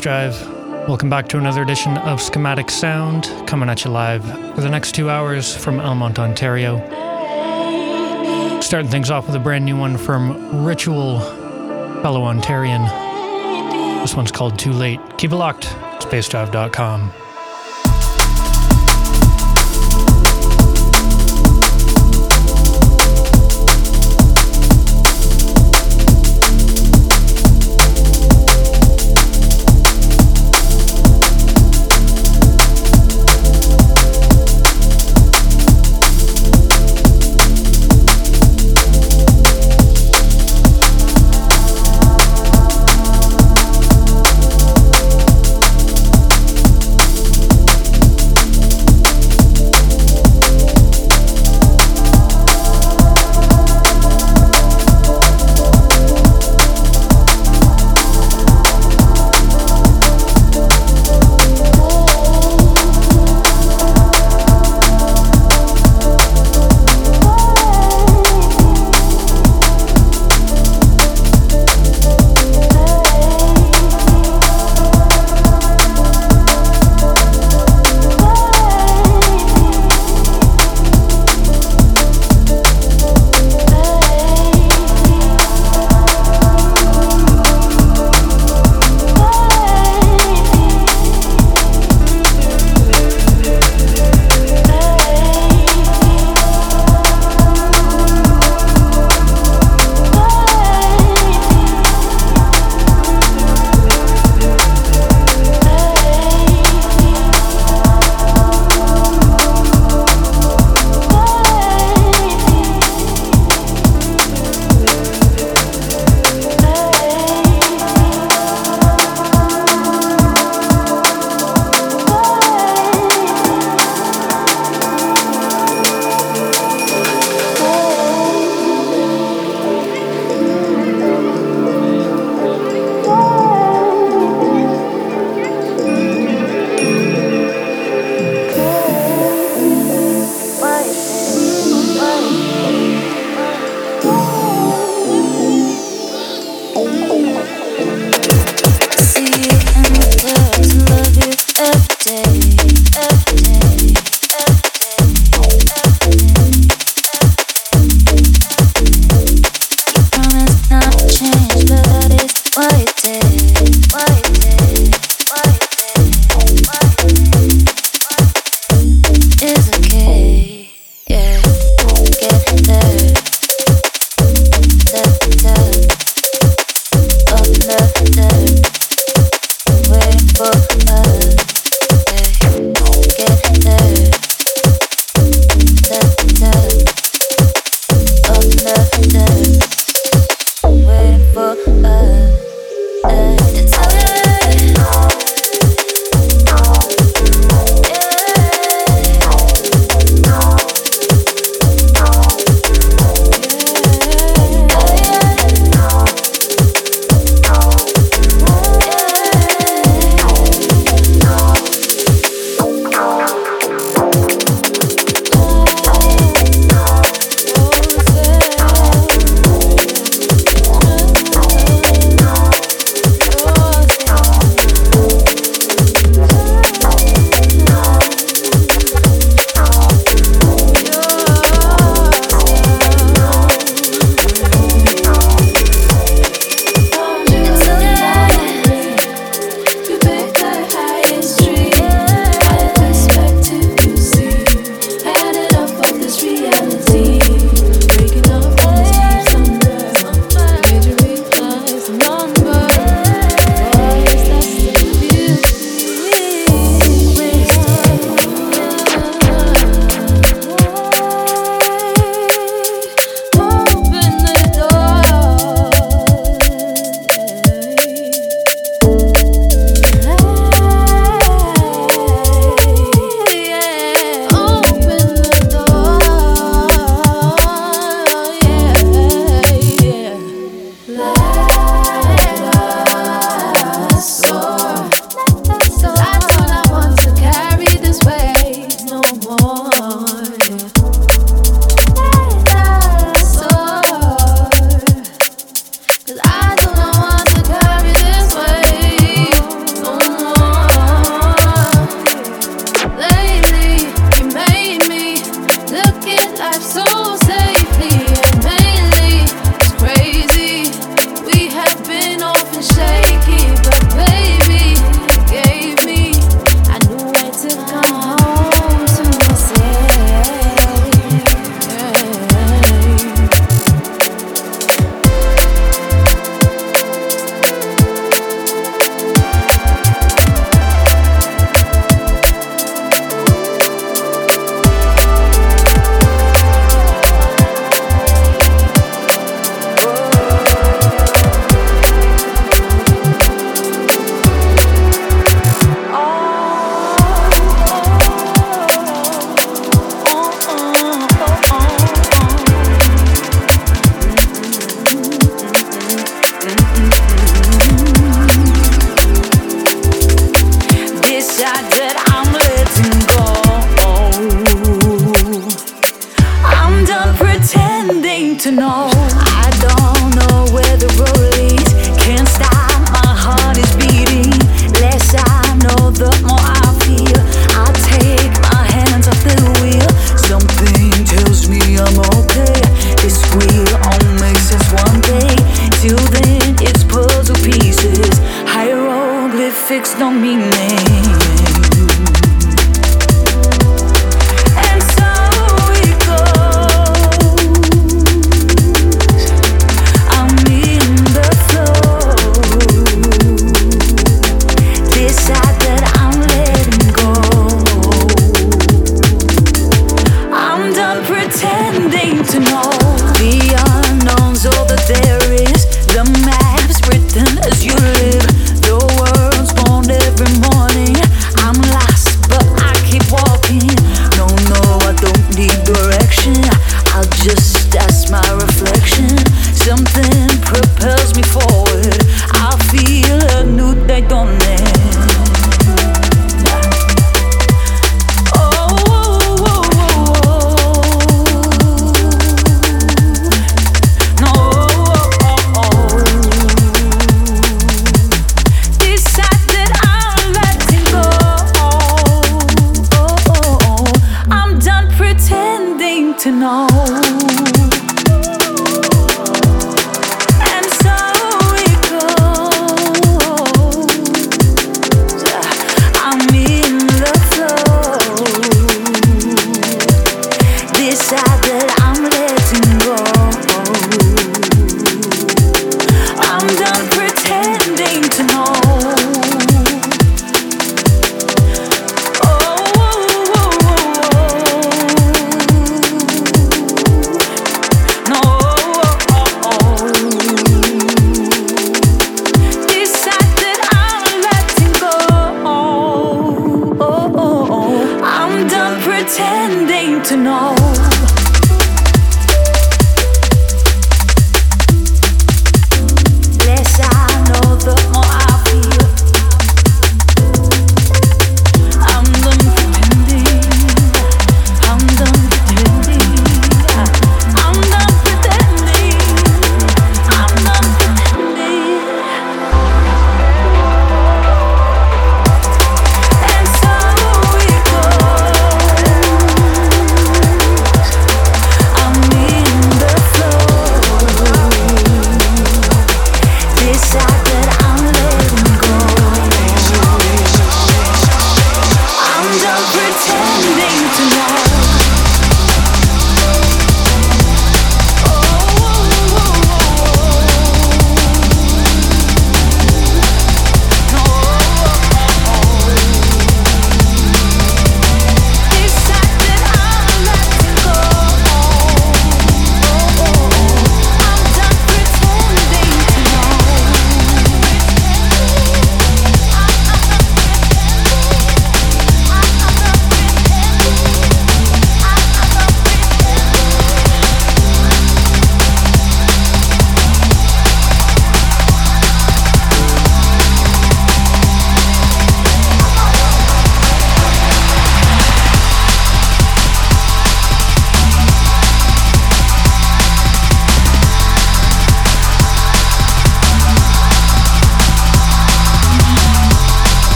Drive? Welcome back to another edition of Schematic Sound, coming at you live for the next two hours from Elmont, Ontario. Starting things off with a brand new one from Ritual, fellow Ontarian. This one's called Too Late. Keep it locked, spacedrive.com.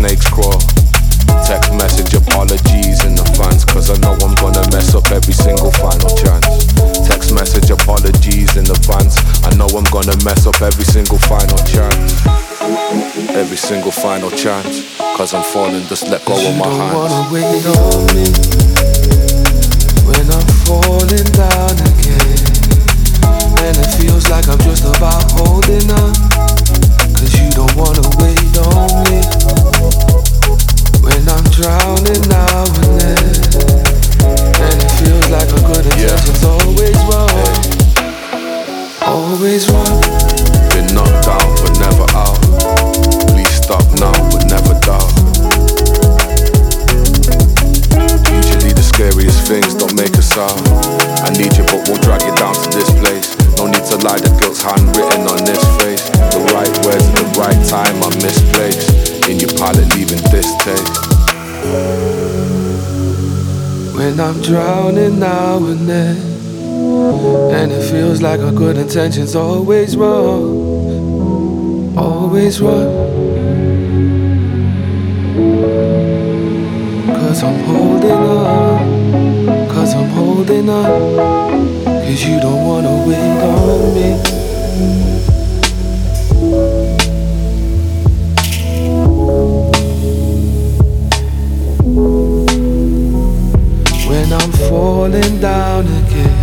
snakes crawl. Text message apologies in the fans, cause I know I'm gonna mess up every single final chance. Text message apologies in advance, I know I'm gonna mess up every single final chance. Every single final chance, cause I'm falling, just let go of my hands. Don't wanna wait on me when I'm falling down again, and it feels like I'm just about holding on. drowning now and then. And it feels like our good intentions always wrong. Always wrong. Cause I'm holding on. Cause I'm holding on. Cause you don't wanna wait on me. I'm falling down again.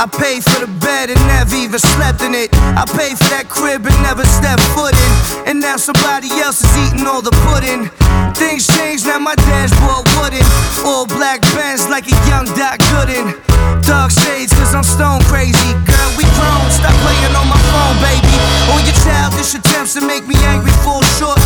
I paid for the bed and never even slept in it. I paid for that crib and never stepped foot in. And now somebody else is eating all the pudding. Things change, now my dashboard wooden. All black bands like a young Doc Gooden. Dark shades, cause I'm stone crazy. Girl, we grown, stop playing on my phone, baby. All your childish attempts to make me angry fall short,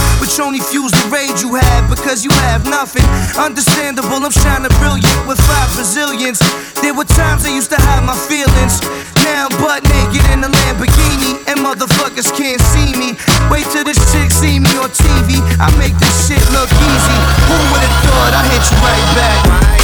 only fuels the rage you have because you have nothing. Understandable, I'm shining brilliant with five Brazilians. There were times I used to hide my feelings. Now I'm butt naked in a Lamborghini, and motherfuckers can't see me. Wait till this chick see me on TV. I make this shit look easy. Who would've thought I hit you right back?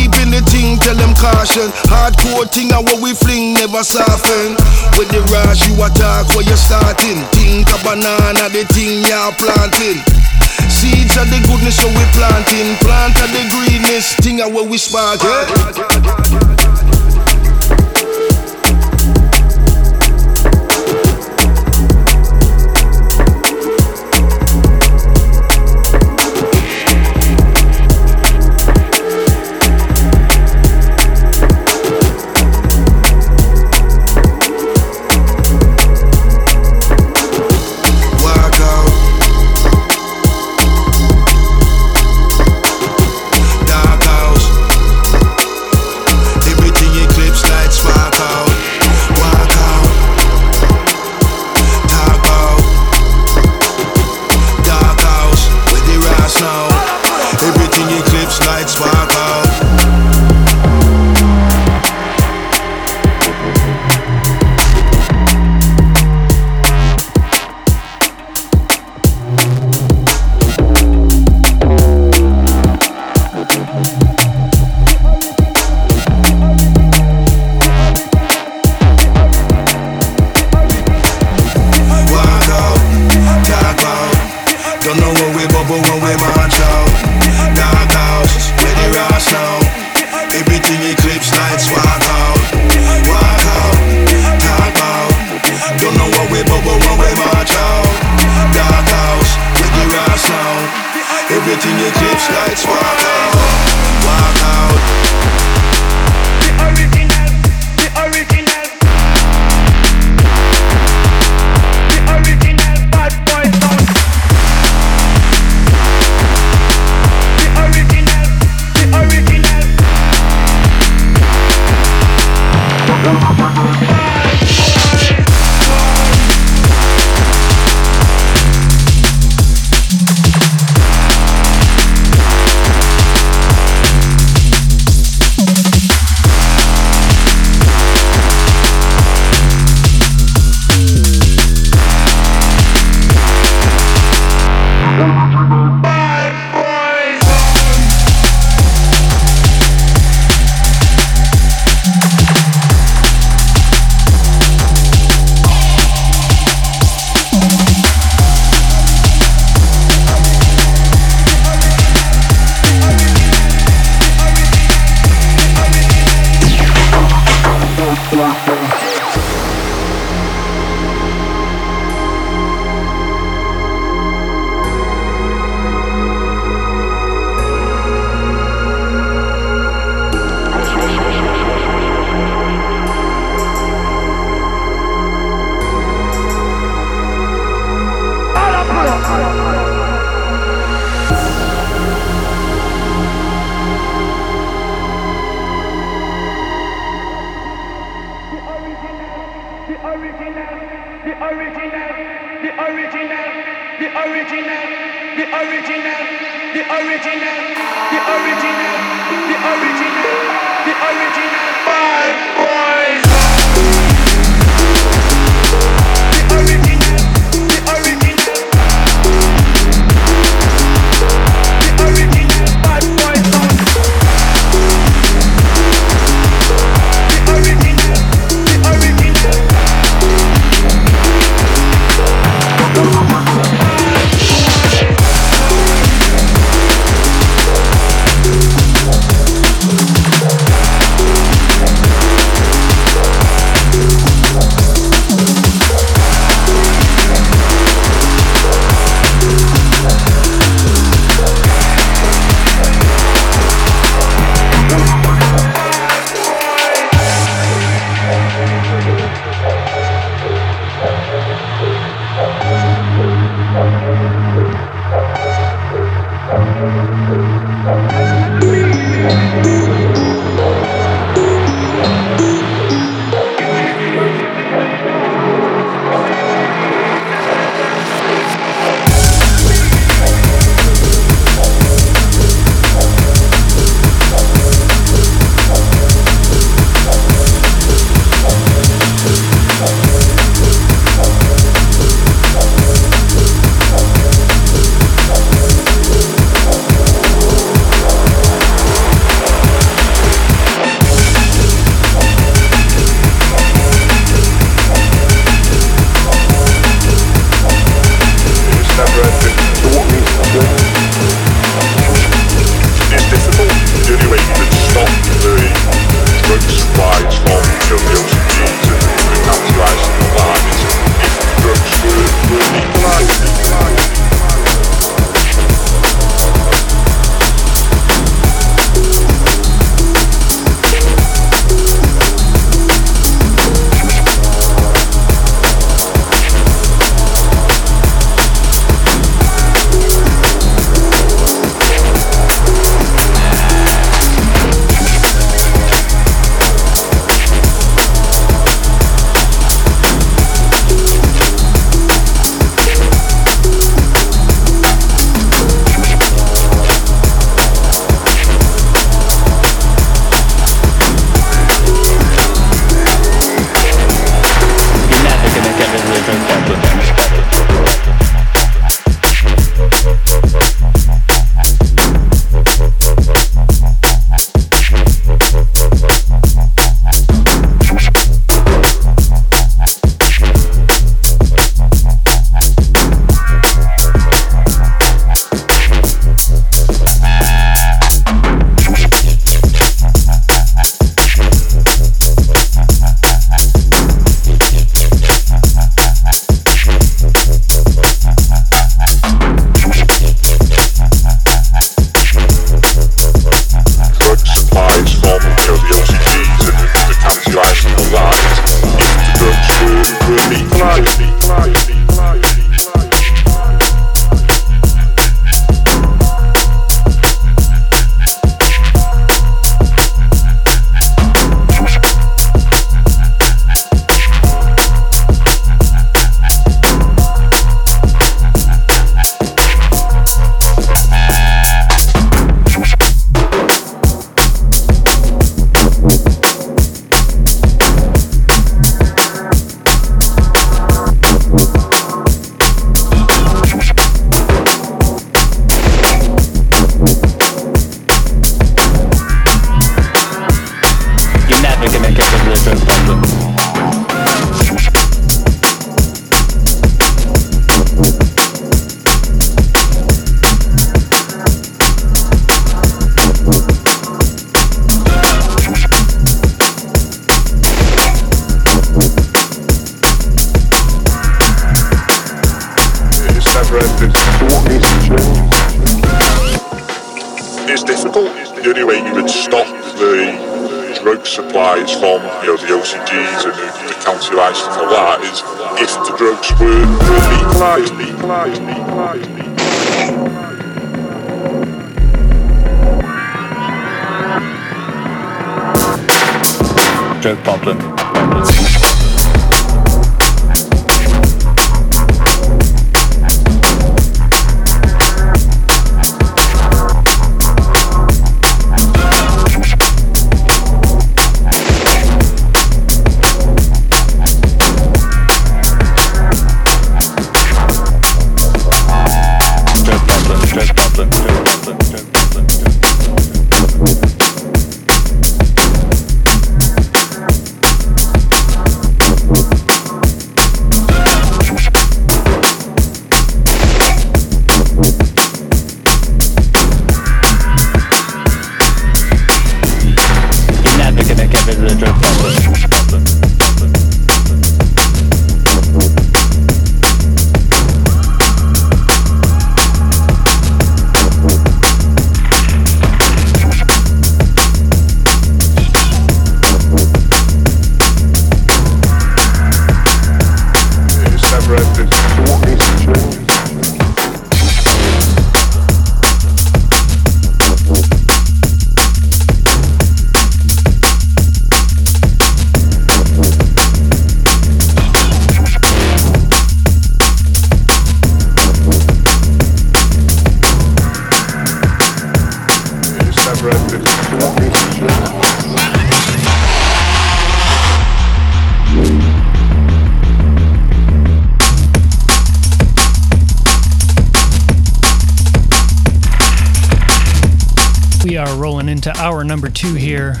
Into hour number two here.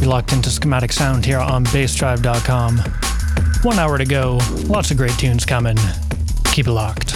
You're locked into Schematic Sound here on bassdrive.com. One hour to go. Lots of great tunes coming. Keep it locked.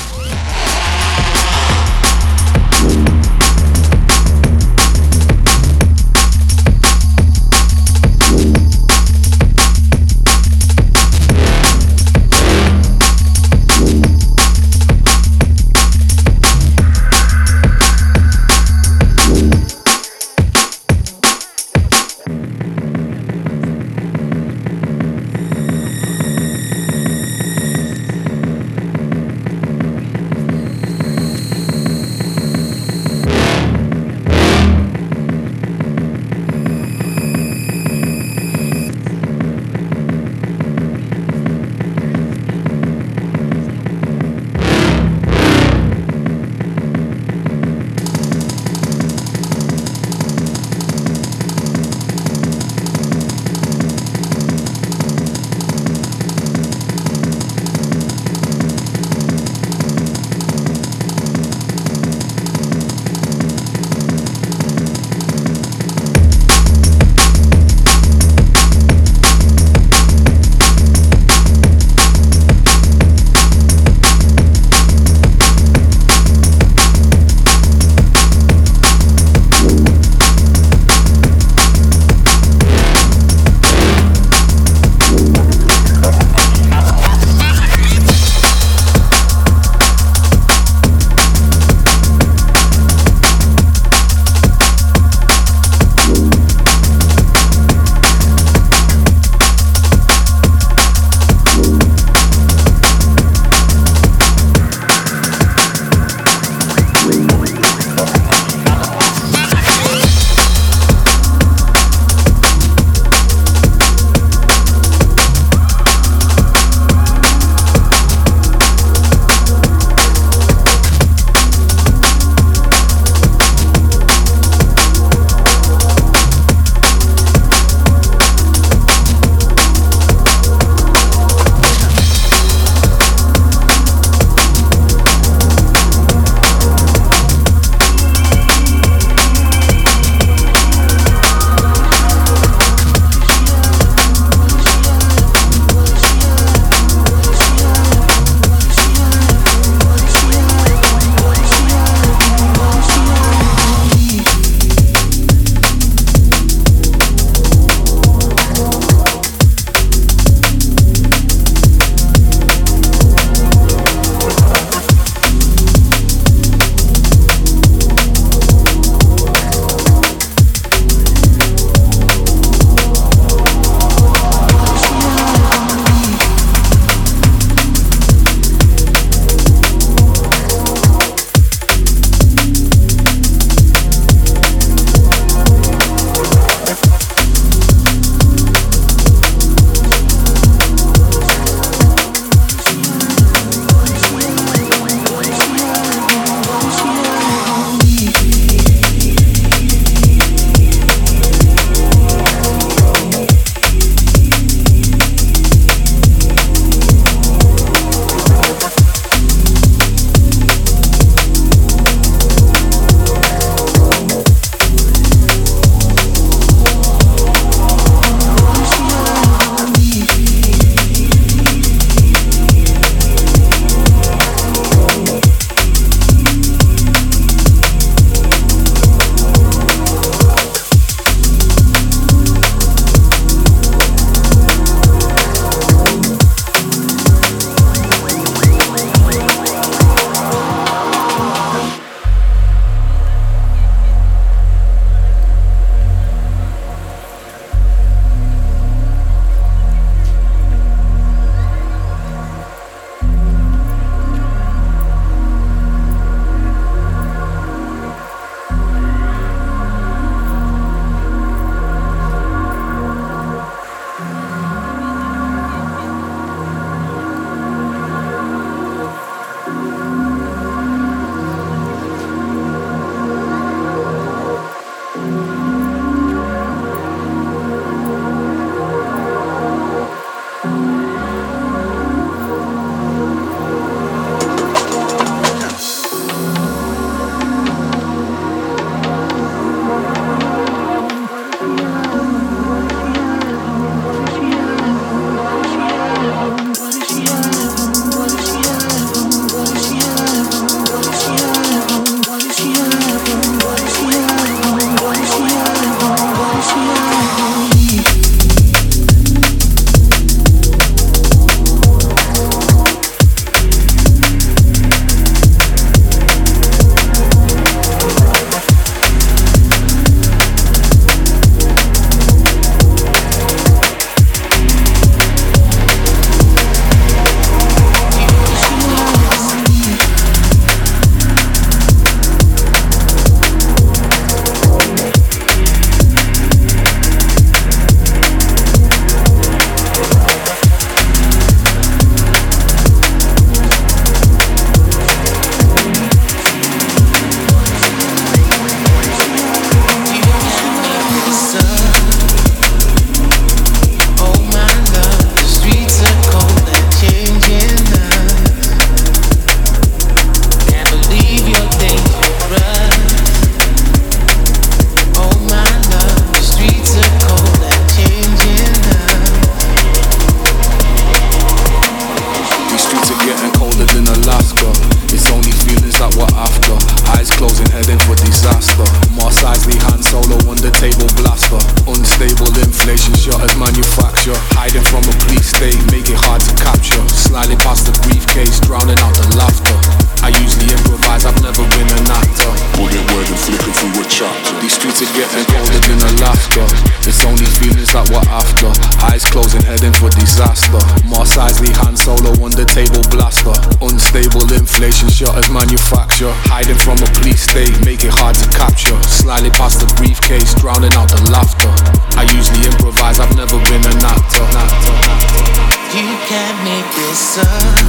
Table blaster. Unstable inflation shutters manufacture. Hiding from a police state, make it hard to capture. Slightly past the briefcase, drowning out the laughter. I usually improvise, I've never been an actor. You can't make this up.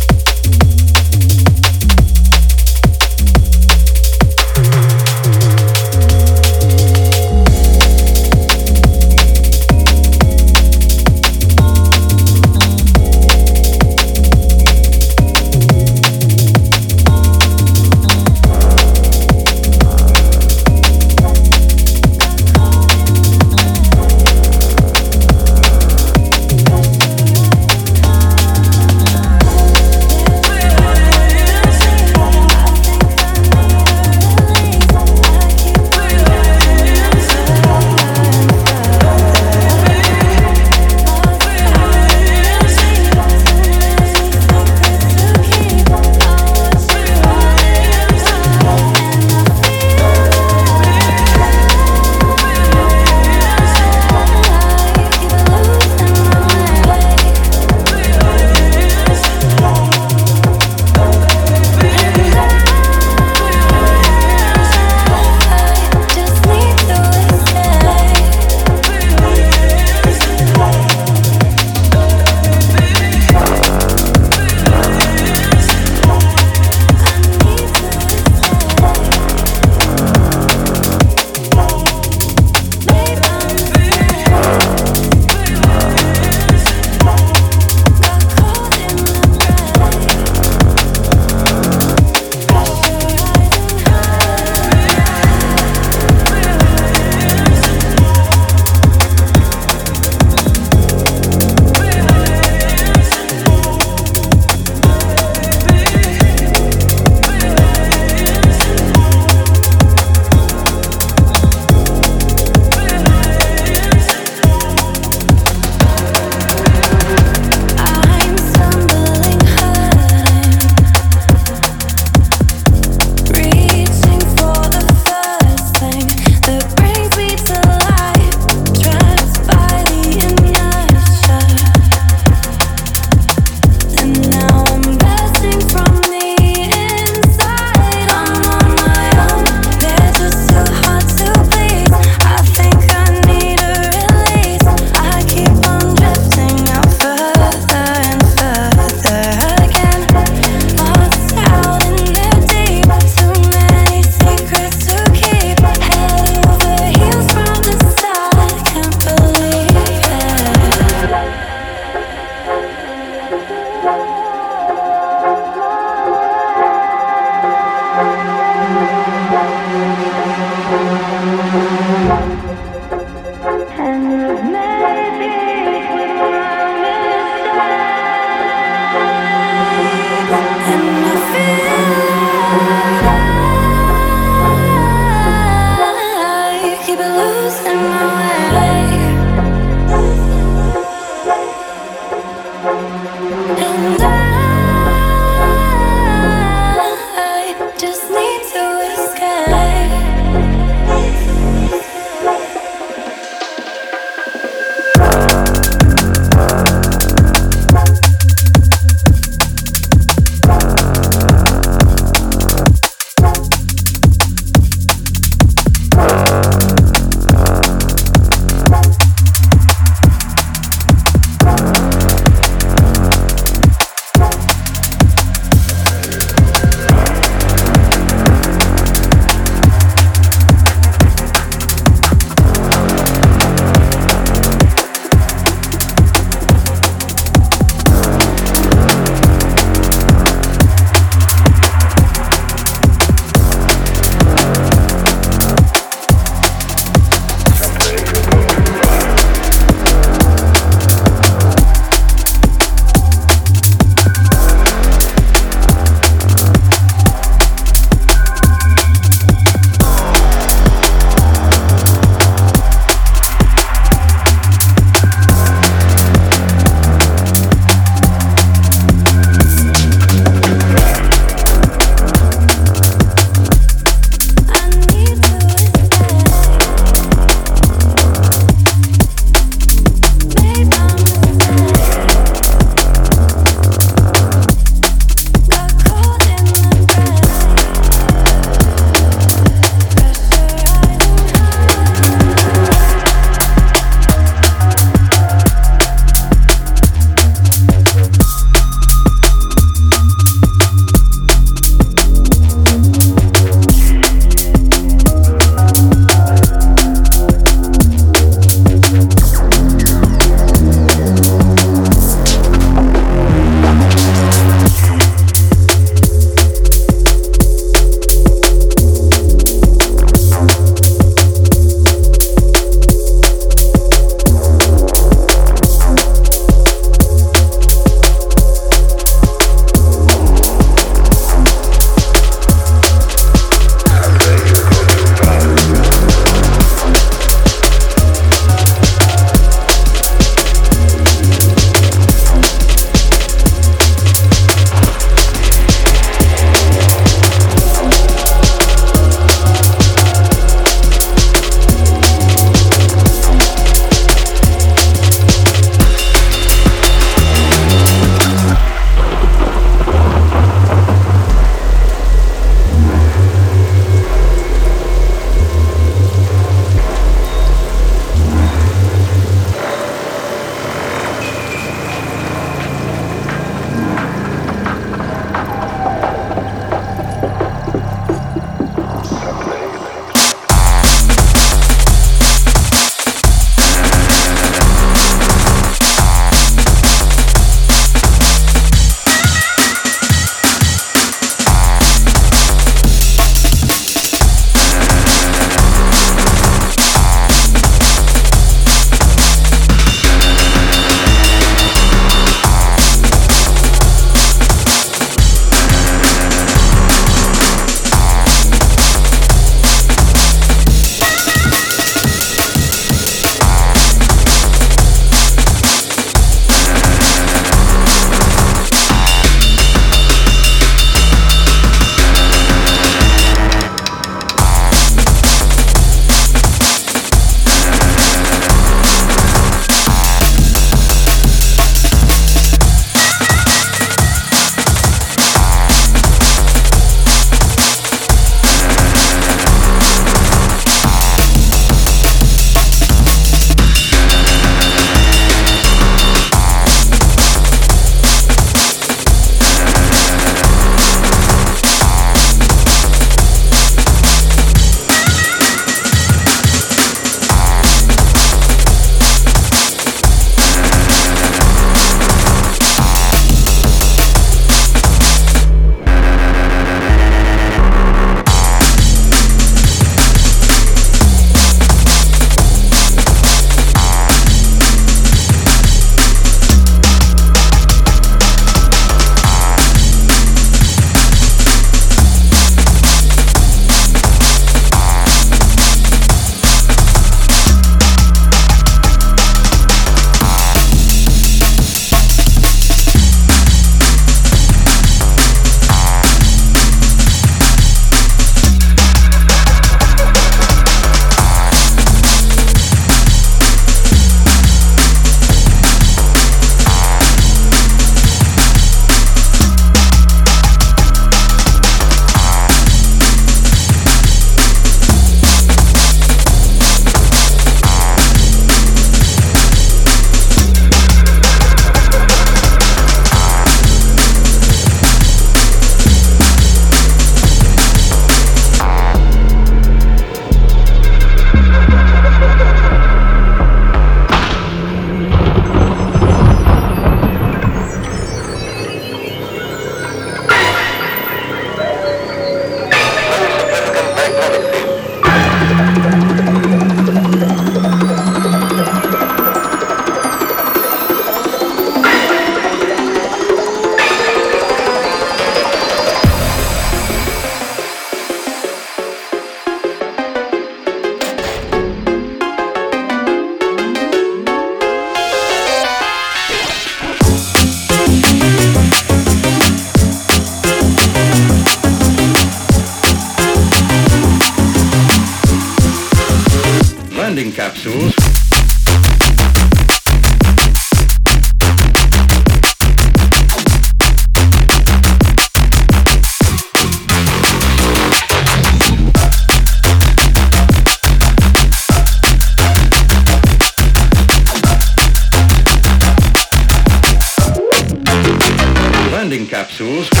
Blending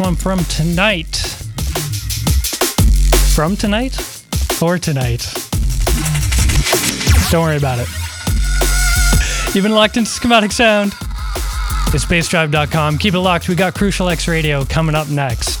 one from tonight. From tonight? For tonight. Don't worry about it. You've been locked into Schematic Sound. It's bassdrive.com. Keep it locked. We got Crucial X Radio coming up next.